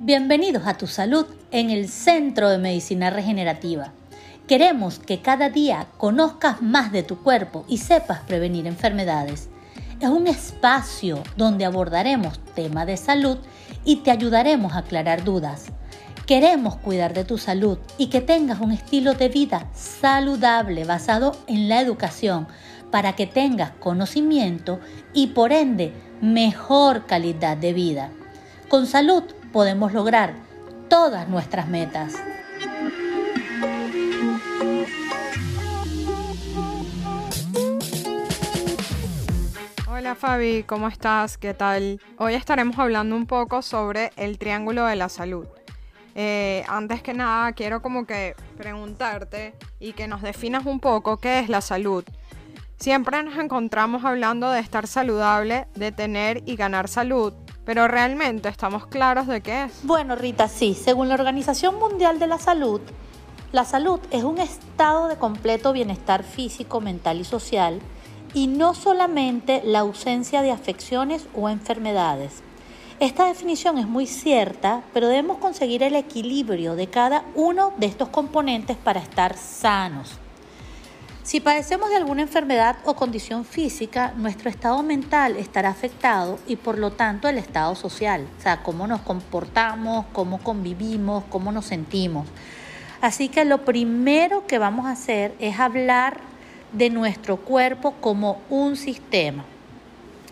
Bienvenidos a Tu Salud en el Centro de Medicina Regenerativa. Queremos que cada día conozcas más de tu cuerpo y sepas prevenir enfermedades. Es un espacio donde abordaremos temas de salud y te ayudaremos a aclarar dudas. Queremos cuidar de tu salud y que tengas un estilo de vida saludable basado en la educación para que tengas conocimiento y por ende mejor calidad de vida. Con salud podemos lograr todas nuestras metas. Hola Fabi, ¿cómo estás? ¿Qué tal? Hoy estaremos hablando un poco sobre el triángulo de la salud. Eh, antes que nada, quiero como que preguntarte y que nos definas un poco qué es la salud. Siempre nos encontramos hablando de estar saludable, de tener y ganar salud, pero realmente estamos claros de qué es. Bueno, Rita, sí, según la Organización Mundial de la Salud, la salud es un estado de completo bienestar físico, mental y social y no solamente la ausencia de afecciones o enfermedades. Esta definición es muy cierta, pero debemos conseguir el equilibrio de cada uno de estos componentes para estar sanos. Si padecemos de alguna enfermedad o condición física, nuestro estado mental estará afectado y por lo tanto el estado social, o sea, cómo nos comportamos, cómo convivimos, cómo nos sentimos. Así que lo primero que vamos a hacer es hablar de nuestro cuerpo como un sistema.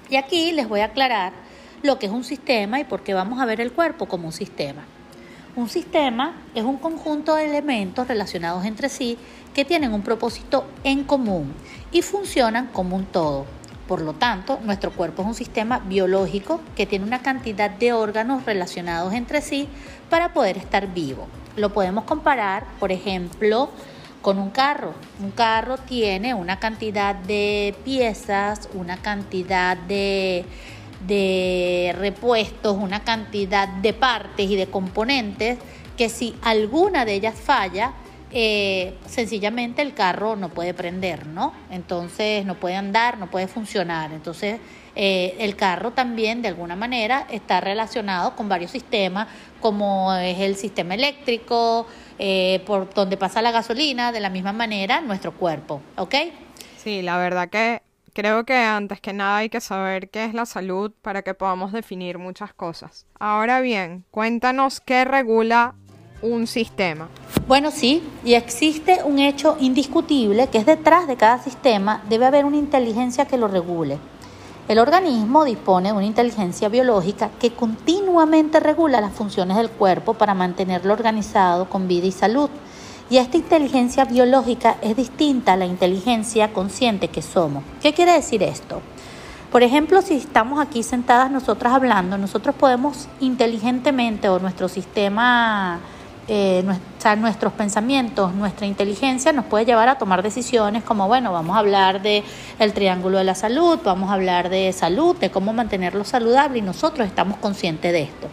Y aquí les voy a aclarar lo que es un sistema y por qué vamos a ver el cuerpo como un sistema. Un sistema es un conjunto de elementos relacionados entre sí que tienen un propósito en común y funcionan como un todo. Por lo tanto, nuestro cuerpo es un sistema biológico que tiene una cantidad de órganos relacionados entre sí para poder estar vivo. Lo podemos comparar, por ejemplo, con un carro. Un carro tiene una cantidad de piezas, una cantidad de, de repuestos, una cantidad de partes y de componentes que si alguna de ellas falla, eh, sencillamente el carro no puede prender, ¿no? Entonces no puede andar, no puede funcionar. Entonces eh, el carro también de alguna manera está relacionado con varios sistemas, como es el sistema eléctrico, eh, por donde pasa la gasolina, de la misma manera nuestro cuerpo, ¿ok? Sí, la verdad que creo que antes que nada hay que saber qué es la salud para que podamos definir muchas cosas. Ahora bien, cuéntanos qué regula un sistema. Bueno, sí, y existe un hecho indiscutible que es detrás de cada sistema debe haber una inteligencia que lo regule. El organismo dispone de una inteligencia biológica que continuamente regula las funciones del cuerpo para mantenerlo organizado con vida y salud. Y esta inteligencia biológica es distinta a la inteligencia consciente que somos. ¿Qué quiere decir esto? Por ejemplo, si estamos aquí sentadas nosotras hablando, nosotros podemos inteligentemente o nuestro sistema eh, nuestros pensamientos, nuestra inteligencia nos puede llevar a tomar decisiones como, bueno, vamos a hablar de el triángulo de la salud, vamos a hablar de salud, de cómo mantenerlo saludable y nosotros estamos conscientes de esto.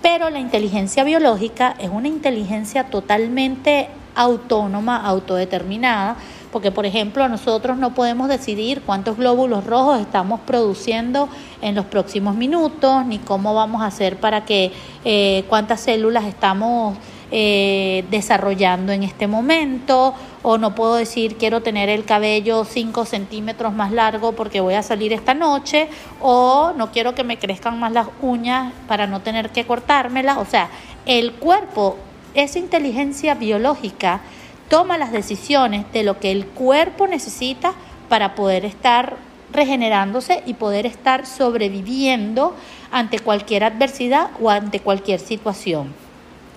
Pero la inteligencia biológica es una inteligencia totalmente autónoma, autodeterminada, porque por ejemplo nosotros no podemos decidir cuántos glóbulos rojos estamos produciendo en los próximos minutos, ni cómo vamos a hacer para que eh, cuántas células estamos eh, desarrollando en este momento, o no puedo decir quiero tener el cabello 5 centímetros más largo porque voy a salir esta noche, o no quiero que me crezcan más las uñas para no tener que cortármelas. O sea, el cuerpo, esa inteligencia biológica, toma las decisiones de lo que el cuerpo necesita para poder estar regenerándose y poder estar sobreviviendo ante cualquier adversidad o ante cualquier situación.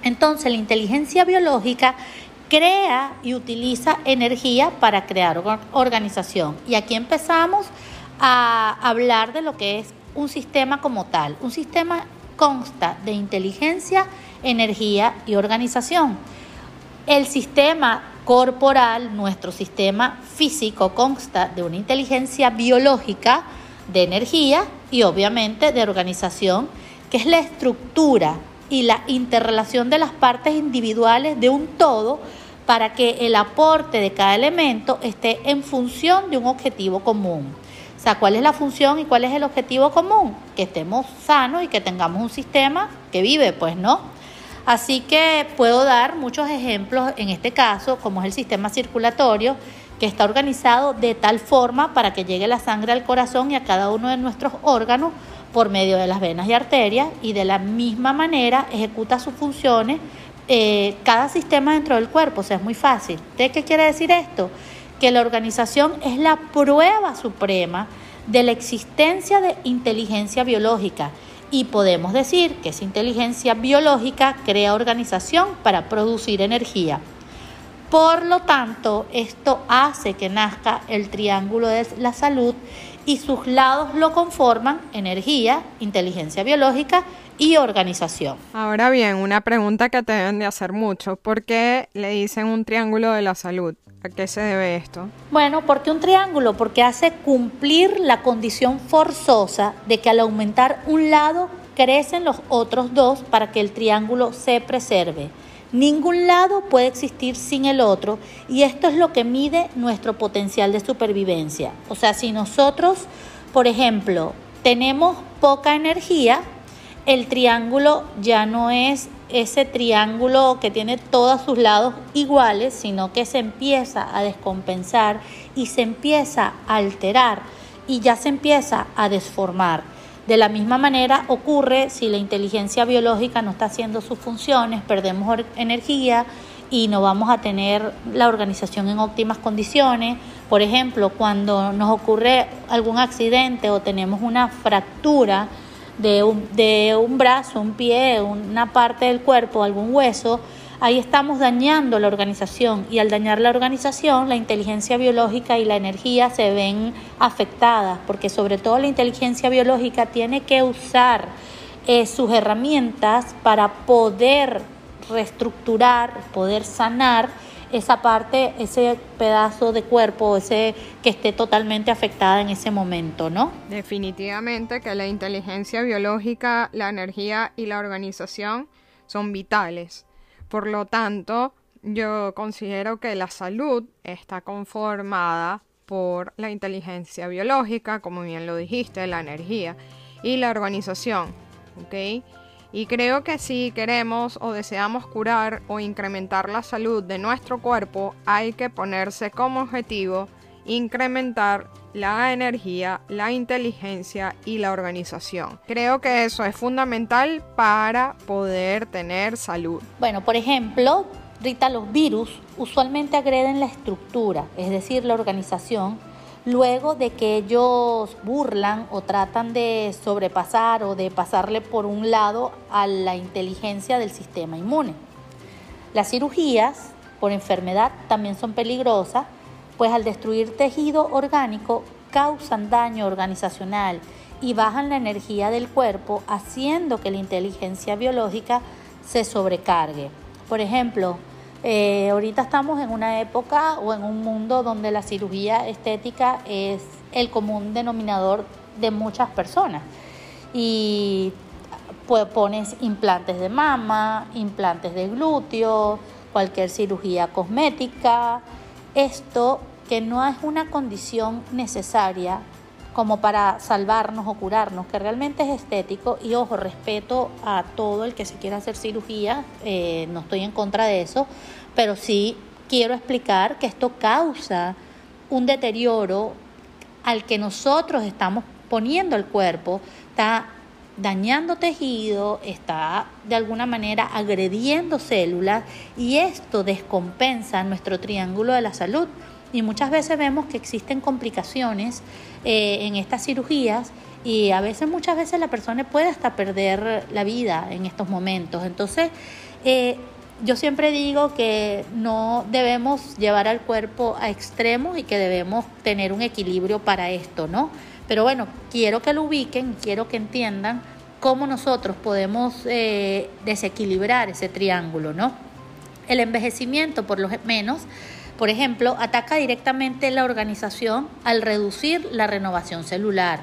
Entonces la inteligencia biológica crea y utiliza energía para crear organización. Y aquí empezamos a hablar de lo que es un sistema como tal. Un sistema consta de inteligencia, energía y organización. El sistema corporal, nuestro sistema físico, consta de una inteligencia biológica, de energía y obviamente de organización, que es la estructura y la interrelación de las partes individuales de un todo para que el aporte de cada elemento esté en función de un objetivo común. O sea, ¿cuál es la función y cuál es el objetivo común? Que estemos sanos y que tengamos un sistema que vive, pues, ¿no? Así que puedo dar muchos ejemplos en este caso, como es el sistema circulatorio, que está organizado de tal forma para que llegue la sangre al corazón y a cada uno de nuestros órganos por medio de las venas y arterias y de la misma manera ejecuta sus funciones eh, cada sistema dentro del cuerpo. O sea, es muy fácil. ¿De qué quiere decir esto? Que la organización es la prueba suprema de la existencia de inteligencia biológica y podemos decir que esa inteligencia biológica crea organización para producir energía. Por lo tanto, esto hace que nazca el triángulo de la salud y sus lados lo conforman energía, inteligencia biológica y organización. Ahora bien, una pregunta que te deben de hacer mucho. ¿Por qué le dicen un triángulo de la salud? ¿A qué se debe esto? Bueno, porque un triángulo? Porque hace cumplir la condición forzosa de que al aumentar un lado crecen los otros dos para que el triángulo se preserve. Ningún lado puede existir sin el otro y esto es lo que mide nuestro potencial de supervivencia. O sea, si nosotros, por ejemplo, tenemos poca energía, el triángulo ya no es ese triángulo que tiene todos sus lados iguales, sino que se empieza a descompensar y se empieza a alterar y ya se empieza a desformar. De la misma manera ocurre si la inteligencia biológica no está haciendo sus funciones, perdemos energía y no vamos a tener la organización en óptimas condiciones. Por ejemplo, cuando nos ocurre algún accidente o tenemos una fractura de un, de un brazo, un pie, una parte del cuerpo, algún hueso, ahí estamos dañando la organización y al dañar la organización, la inteligencia biológica y la energía se ven afectadas, porque sobre todo la inteligencia biológica tiene que usar eh, sus herramientas para poder reestructurar, poder sanar esa parte, ese pedazo de cuerpo, ese que esté totalmente afectada en ese momento, ¿no? Definitivamente que la inteligencia biológica, la energía y la organización son vitales por lo tanto, yo considero que la salud está conformada por la inteligencia biológica, como bien lo dijiste, la energía y la organización. Y creo que si queremos o deseamos curar o incrementar la salud de nuestro cuerpo, hay que ponerse como objetivo incrementar la energía, la inteligencia y la organización. Creo que eso es fundamental para poder tener salud. Bueno, por ejemplo, Rita, los virus usualmente agreden la estructura, es decir, la organización, luego de que ellos burlan o tratan de sobrepasar o de pasarle por un lado a la inteligencia del sistema inmune. Las cirugías por enfermedad también son peligrosas pues al destruir tejido orgánico causan daño organizacional y bajan la energía del cuerpo, haciendo que la inteligencia biológica se sobrecargue. Por ejemplo, eh, ahorita estamos en una época o en un mundo donde la cirugía estética es el común denominador de muchas personas. Y pues, pones implantes de mama, implantes de glúteo, cualquier cirugía cosmética. Esto que no es una condición necesaria como para salvarnos o curarnos, que realmente es estético y ojo, respeto a todo el que se quiera hacer cirugía, eh, no estoy en contra de eso, pero sí quiero explicar que esto causa un deterioro al que nosotros estamos poniendo el cuerpo, está dañando tejido, está de alguna manera agrediendo células y esto descompensa nuestro triángulo de la salud y muchas veces vemos que existen complicaciones eh, en estas cirugías y a veces, muchas veces la persona puede hasta perder la vida en estos momentos. Entonces, eh, yo siempre digo que no debemos llevar al cuerpo a extremos y que debemos tener un equilibrio para esto, ¿no? Pero bueno, quiero que lo ubiquen, quiero que entiendan cómo nosotros podemos eh, desequilibrar ese triángulo, ¿no? El envejecimiento, por lo menos, por ejemplo, ataca directamente la organización al reducir la renovación celular.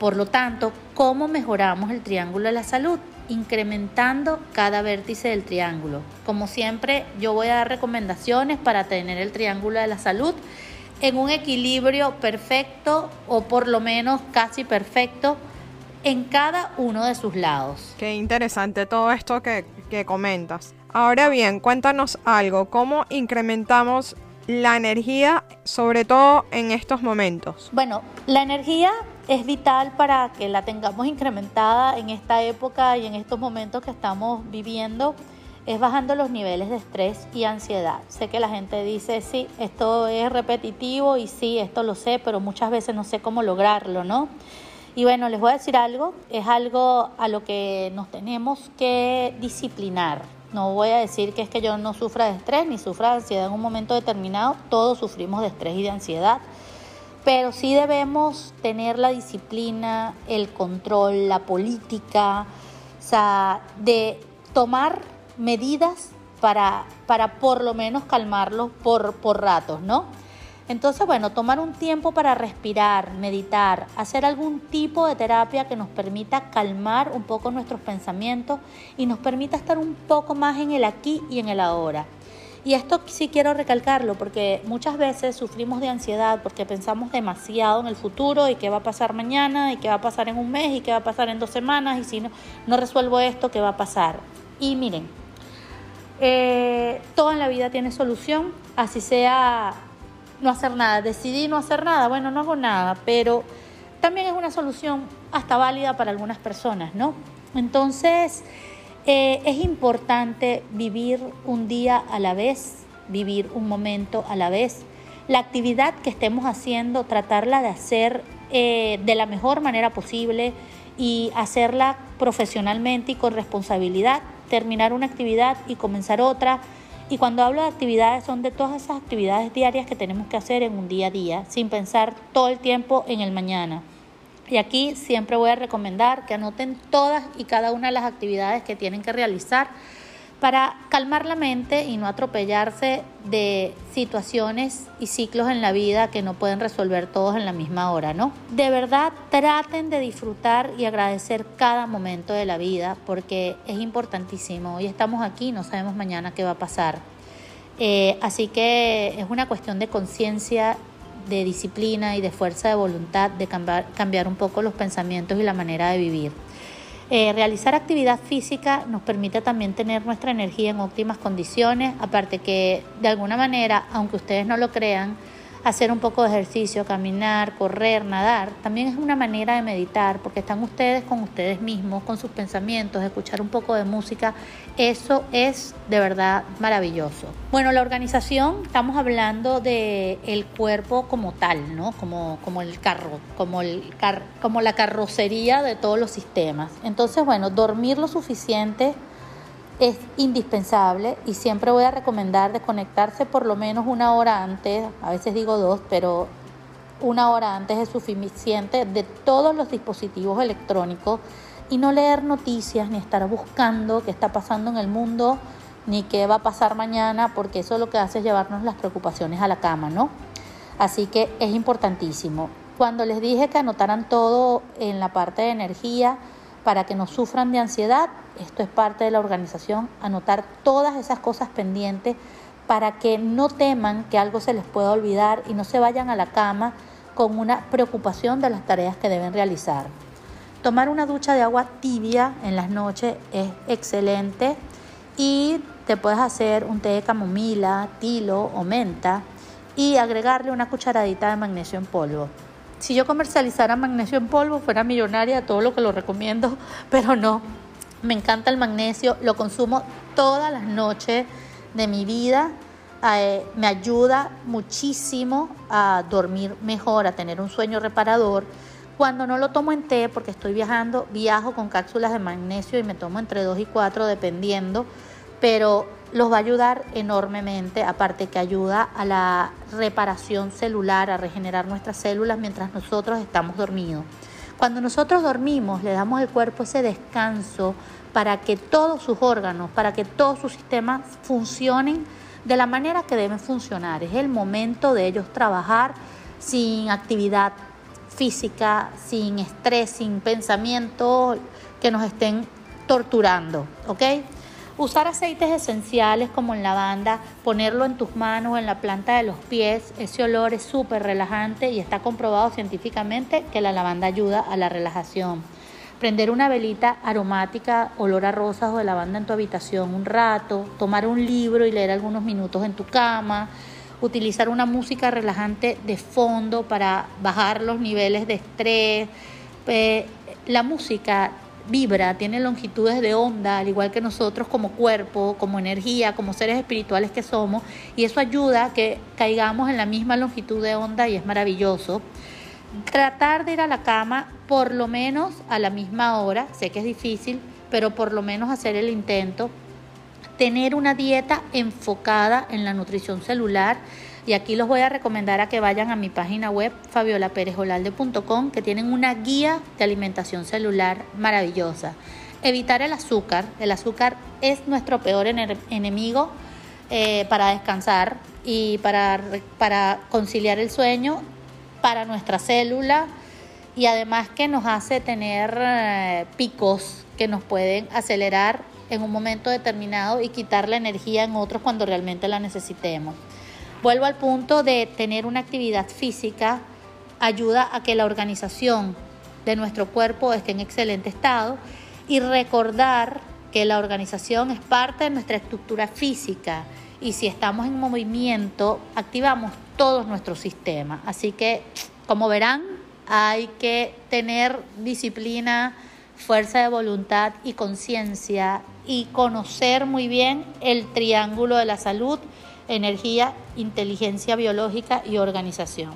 Por lo tanto, ¿cómo mejoramos el triángulo de la salud? Incrementando cada vértice del triángulo. Como siempre, yo voy a dar recomendaciones para tener el triángulo de la salud en un equilibrio perfecto o por lo menos casi perfecto en cada uno de sus lados. Qué interesante todo esto que, que comentas. Ahora bien, cuéntanos algo, ¿cómo incrementamos la energía, sobre todo en estos momentos? Bueno, la energía es vital para que la tengamos incrementada en esta época y en estos momentos que estamos viviendo es bajando los niveles de estrés y ansiedad. Sé que la gente dice, sí, esto es repetitivo y sí, esto lo sé, pero muchas veces no sé cómo lograrlo, ¿no? Y bueno, les voy a decir algo, es algo a lo que nos tenemos que disciplinar. No voy a decir que es que yo no sufra de estrés ni sufra de ansiedad en un momento determinado, todos sufrimos de estrés y de ansiedad, pero sí debemos tener la disciplina, el control, la política, o sea, de tomar medidas para, para por lo menos calmarlos por, por ratos, ¿no? Entonces, bueno, tomar un tiempo para respirar, meditar, hacer algún tipo de terapia que nos permita calmar un poco nuestros pensamientos y nos permita estar un poco más en el aquí y en el ahora. Y esto sí quiero recalcarlo porque muchas veces sufrimos de ansiedad porque pensamos demasiado en el futuro y qué va a pasar mañana y qué va a pasar en un mes y qué va a pasar en dos semanas y si no, no resuelvo esto, ¿qué va a pasar? Y miren, eh, todo en la vida tiene solución, así sea no hacer nada. Decidí no hacer nada, bueno, no hago nada, pero también es una solución hasta válida para algunas personas, ¿no? Entonces, eh, es importante vivir un día a la vez, vivir un momento a la vez. La actividad que estemos haciendo, tratarla de hacer eh, de la mejor manera posible y hacerla profesionalmente y con responsabilidad terminar una actividad y comenzar otra. Y cuando hablo de actividades son de todas esas actividades diarias que tenemos que hacer en un día a día, sin pensar todo el tiempo en el mañana. Y aquí siempre voy a recomendar que anoten todas y cada una de las actividades que tienen que realizar para calmar la mente y no atropellarse de situaciones y ciclos en la vida que no pueden resolver todos en la misma hora, ¿no? De verdad, traten de disfrutar y agradecer cada momento de la vida porque es importantísimo. Hoy estamos aquí, no sabemos mañana qué va a pasar. Eh, así que es una cuestión de conciencia, de disciplina y de fuerza de voluntad de cambiar, cambiar un poco los pensamientos y la manera de vivir. Eh, realizar actividad física nos permite también tener nuestra energía en óptimas condiciones, aparte que de alguna manera, aunque ustedes no lo crean, hacer un poco de ejercicio, caminar, correr, nadar, también es una manera de meditar, porque están ustedes con ustedes mismos, con sus pensamientos, escuchar un poco de música, eso es de verdad maravilloso. Bueno, la organización, estamos hablando de el cuerpo como tal, ¿no? Como, como el carro, como, el como la carrocería de todos los sistemas. Entonces, bueno, dormir lo suficiente es indispensable y siempre voy a recomendar desconectarse por lo menos una hora antes, a veces digo dos, pero una hora antes es suficiente de todos los dispositivos electrónicos y no leer noticias ni estar buscando qué está pasando en el mundo ni qué va a pasar mañana, porque eso lo que hace es llevarnos las preocupaciones a la cama, ¿no? Así que es importantísimo. Cuando les dije que anotaran todo en la parte de energía para que no sufran de ansiedad, esto es parte de la organización, anotar todas esas cosas pendientes para que no teman que algo se les pueda olvidar y no se vayan a la cama con una preocupación de las tareas que deben realizar. Tomar una ducha de agua tibia en las noches es excelente y te puedes hacer un té de camomila, tilo o menta y agregarle una cucharadita de magnesio en polvo. Si yo comercializara magnesio en polvo fuera millonaria, todo lo que lo recomiendo, pero no, me encanta el magnesio, lo consumo todas las noches de mi vida. Eh, me ayuda muchísimo a dormir mejor, a tener un sueño reparador. Cuando no lo tomo en té, porque estoy viajando, viajo con cápsulas de magnesio y me tomo entre 2 y 4 dependiendo, pero los va a ayudar enormemente, aparte que ayuda a la reparación celular, a regenerar nuestras células mientras nosotros estamos dormidos. Cuando nosotros dormimos, le damos al cuerpo ese descanso para que todos sus órganos, para que todos sus sistemas funcionen de la manera que deben funcionar. Es el momento de ellos trabajar sin actividad física, sin estrés, sin pensamientos que nos estén torturando, ¿ok? Usar aceites esenciales como en lavanda, ponerlo en tus manos o en la planta de los pies, ese olor es súper relajante y está comprobado científicamente que la lavanda ayuda a la relajación. Prender una velita aromática, olor a rosas o de lavanda en tu habitación un rato, tomar un libro y leer algunos minutos en tu cama, utilizar una música relajante de fondo para bajar los niveles de estrés. Eh, la música vibra, tiene longitudes de onda, al igual que nosotros como cuerpo, como energía, como seres espirituales que somos, y eso ayuda a que caigamos en la misma longitud de onda y es maravilloso. Tratar de ir a la cama por lo menos a la misma hora, sé que es difícil, pero por lo menos hacer el intento. Tener una dieta enfocada en la nutrición celular y aquí los voy a recomendar a que vayan a mi página web fabiolaperejolalde.com que tienen una guía de alimentación celular maravillosa. Evitar el azúcar. El azúcar es nuestro peor enemigo eh, para descansar y para, conciliar el sueño para nuestra célula y además que nos hace tener eh, picos que nos pueden acelerar en un momento determinado y quitar la energía en otros cuando realmente la necesitemos. Vuelvo al punto de tener una actividad física ayuda a que la organización de nuestro cuerpo esté en excelente estado y recordar que la organización es parte de nuestra estructura física y si estamos en movimiento activamos todos nuestros sistemas. Así que, como verán, hay que tener disciplina, fuerza de voluntad y conciencia y conocer muy bien el triángulo de la salud energía, inteligencia biológica y organización.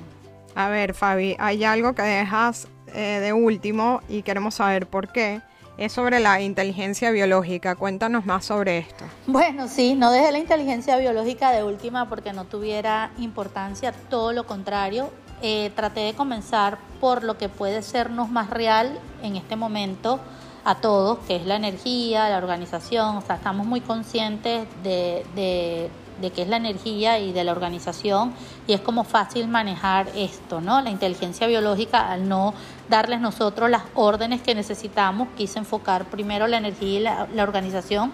A ver, Fabi, hay algo que dejas eh, de último y queremos saber por qué. Es sobre la inteligencia biológica. Cuéntanos más sobre esto. Bueno, sí, no dejé la inteligencia biológica de última porque no tuviera importancia, todo lo contrario. Eh, traté de comenzar por lo que puede sernos más real en este momento a todos, que es la energía, la organización. O sea, estamos muy conscientes de de qué es la energía y de la organización y es como fácil manejar esto, ¿no? La inteligencia biológica al no darles nosotros las órdenes que necesitamos, quise enfocar primero la energía y la, la organización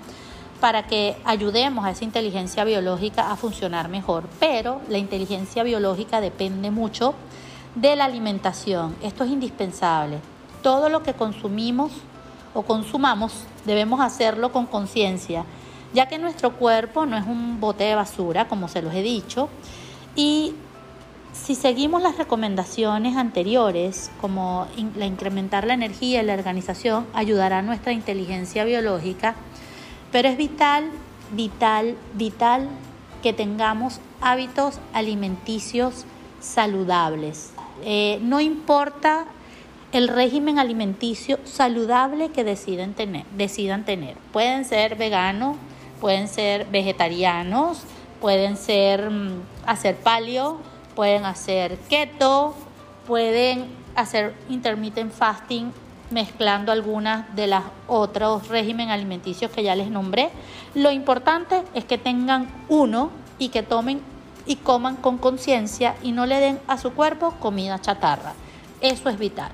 para que ayudemos a esa inteligencia biológica a funcionar mejor. Pero la inteligencia biológica depende mucho de la alimentación. Esto es indispensable. Todo lo que consumimos o consumamos debemos hacerlo con conciencia ya que nuestro cuerpo no es un bote de basura, como se los he dicho, y si seguimos las recomendaciones anteriores, como la incrementar la energía y la organización, ayudará a nuestra inteligencia biológica, pero es vital, vital, vital que tengamos hábitos alimenticios saludables. Eh, no importa el régimen alimenticio saludable que deciden tener, decidan tener. Pueden ser veganos, pueden ser vegetarianos, pueden mm, hacer paleo, pueden hacer keto, pueden hacer intermittent fasting mezclando algunas de los otros regímenes alimenticios que ya les nombré. Lo importante es que tengan uno y que tomen y coman con conciencia y no le den a su cuerpo comida chatarra. Eso es vital.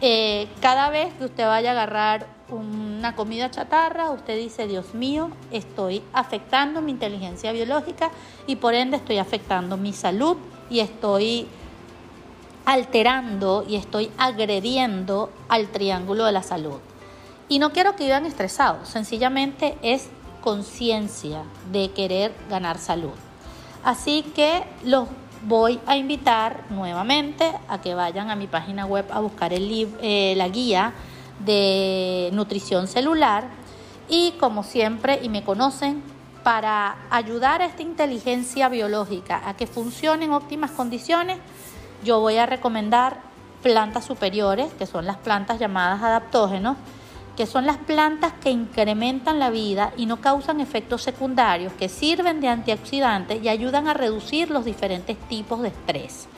Eh, cada vez que usted vaya a agarrar una comida chatarra, usted dice, Dios mío, estoy afectando mi inteligencia biológica y por ende estoy afectando mi salud y estoy alterando y estoy agrediendo al triángulo de la salud. Y no quiero que vivan estresados, sencillamente es conciencia de querer ganar salud. Así que los voy a invitar nuevamente a que vayan a mi página web a buscar el eh, la guía de nutrición celular y como siempre y me conocen para ayudar a esta inteligencia biológica a que funcione en óptimas condiciones, yo voy a recomendar plantas superiores, que son las plantas llamadas adaptógenos, que son las plantas que incrementan la vida y no causan efectos secundarios, que sirven de antioxidantes y ayudan a reducir los diferentes tipos de estrés.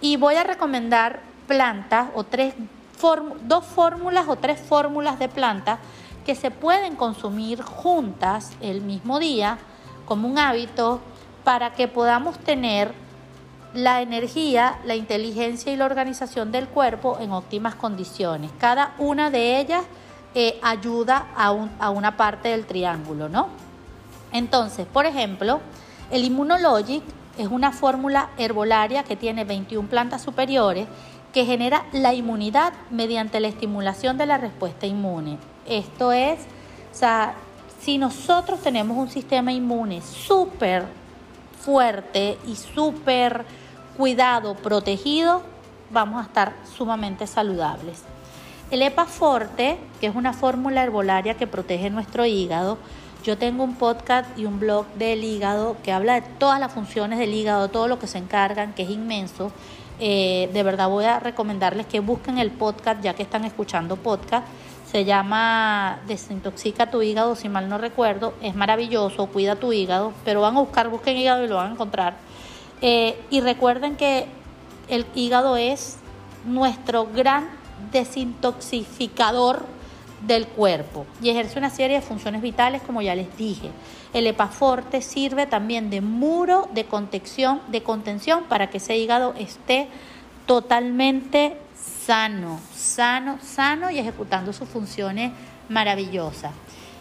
Y voy a recomendar plantas o tres dos fórmulas o tres fórmulas de plantas que se pueden consumir juntas el mismo día como un hábito para que podamos tener la energía, la inteligencia y la organización del cuerpo en óptimas condiciones. Cada una de ellas eh, ayuda a, una parte del triángulo, ¿no? Entonces, por ejemplo, el Immunologic es una fórmula herbolaria que tiene 21 plantas superiores que genera la inmunidad mediante la estimulación de la respuesta inmune. Esto es, o sea, si nosotros tenemos un sistema inmune súper fuerte y súper cuidado, protegido, vamos a estar sumamente saludables. El EPA-Forte, que es una fórmula herbolaria que protege nuestro hígado, yo tengo un podcast y un blog del hígado que habla de todas las funciones del hígado, todo lo que se encargan, que es inmenso. Eh, de verdad voy a recomendarles que busquen el podcast ya que están escuchando podcast. Se llama Desintoxica tu hígado, si mal no recuerdo. Es maravilloso, cuida tu hígado, pero van a buscar, busquen hígado y lo van a encontrar. Eh, y recuerden que el hígado es nuestro gran desintoxificador del cuerpo y ejerce una serie de funciones vitales como ya les dije. El epaforte sirve también de muro de contención, de contención para que ese hígado esté totalmente sano, sano, sano y ejecutando sus funciones maravillosas.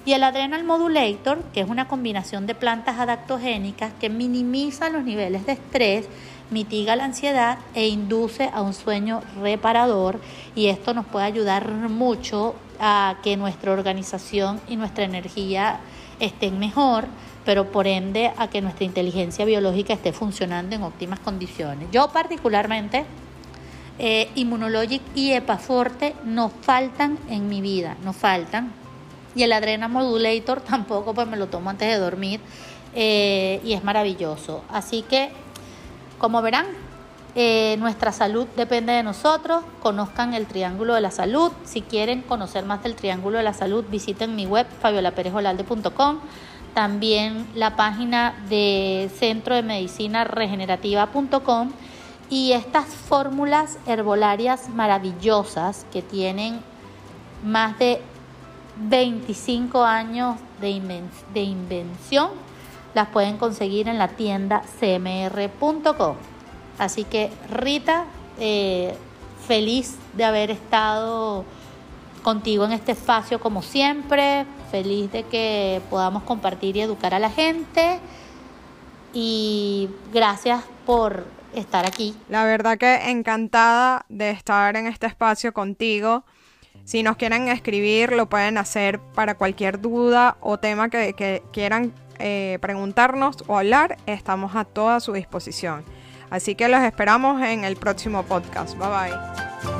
Y el Adrenal Modulator, que es una combinación de plantas adaptogénicas que minimiza los niveles de estrés, mitiga la ansiedad e induce a un sueño reparador y esto nos puede ayudar mucho a que nuestra organización y nuestra energía estén mejor, pero por ende a que nuestra inteligencia biológica esté funcionando en óptimas condiciones. Yo particularmente, eh, Immunologic y Epaforte nos faltan en mi vida, nos faltan. Y el Adrena Modulator tampoco, pues me lo tomo antes de dormir eh, y es maravilloso. Así que, como verán, eh, nuestra salud depende de nosotros. Conozcan el Triángulo de la Salud. Si quieren conocer más del Triángulo de la Salud, visiten mi web fabiolaperejolalde.com. También la página de Centro de Medicina Regenerativa.com. Y estas fórmulas herbolarias maravillosas que tienen más de 25 años de, de invención las pueden conseguir en la tienda cmr.com. Así que Rita, eh, feliz de haber estado contigo en este espacio como siempre, feliz de que podamos compartir y educar a la gente y gracias por estar aquí. La verdad que encantada de estar en este espacio contigo. Si nos quieren escribir, lo pueden hacer para cualquier duda o tema que, quieran eh, preguntarnos o hablar. Estamos a toda su disposición. Así que los esperamos en el próximo podcast. Bye bye.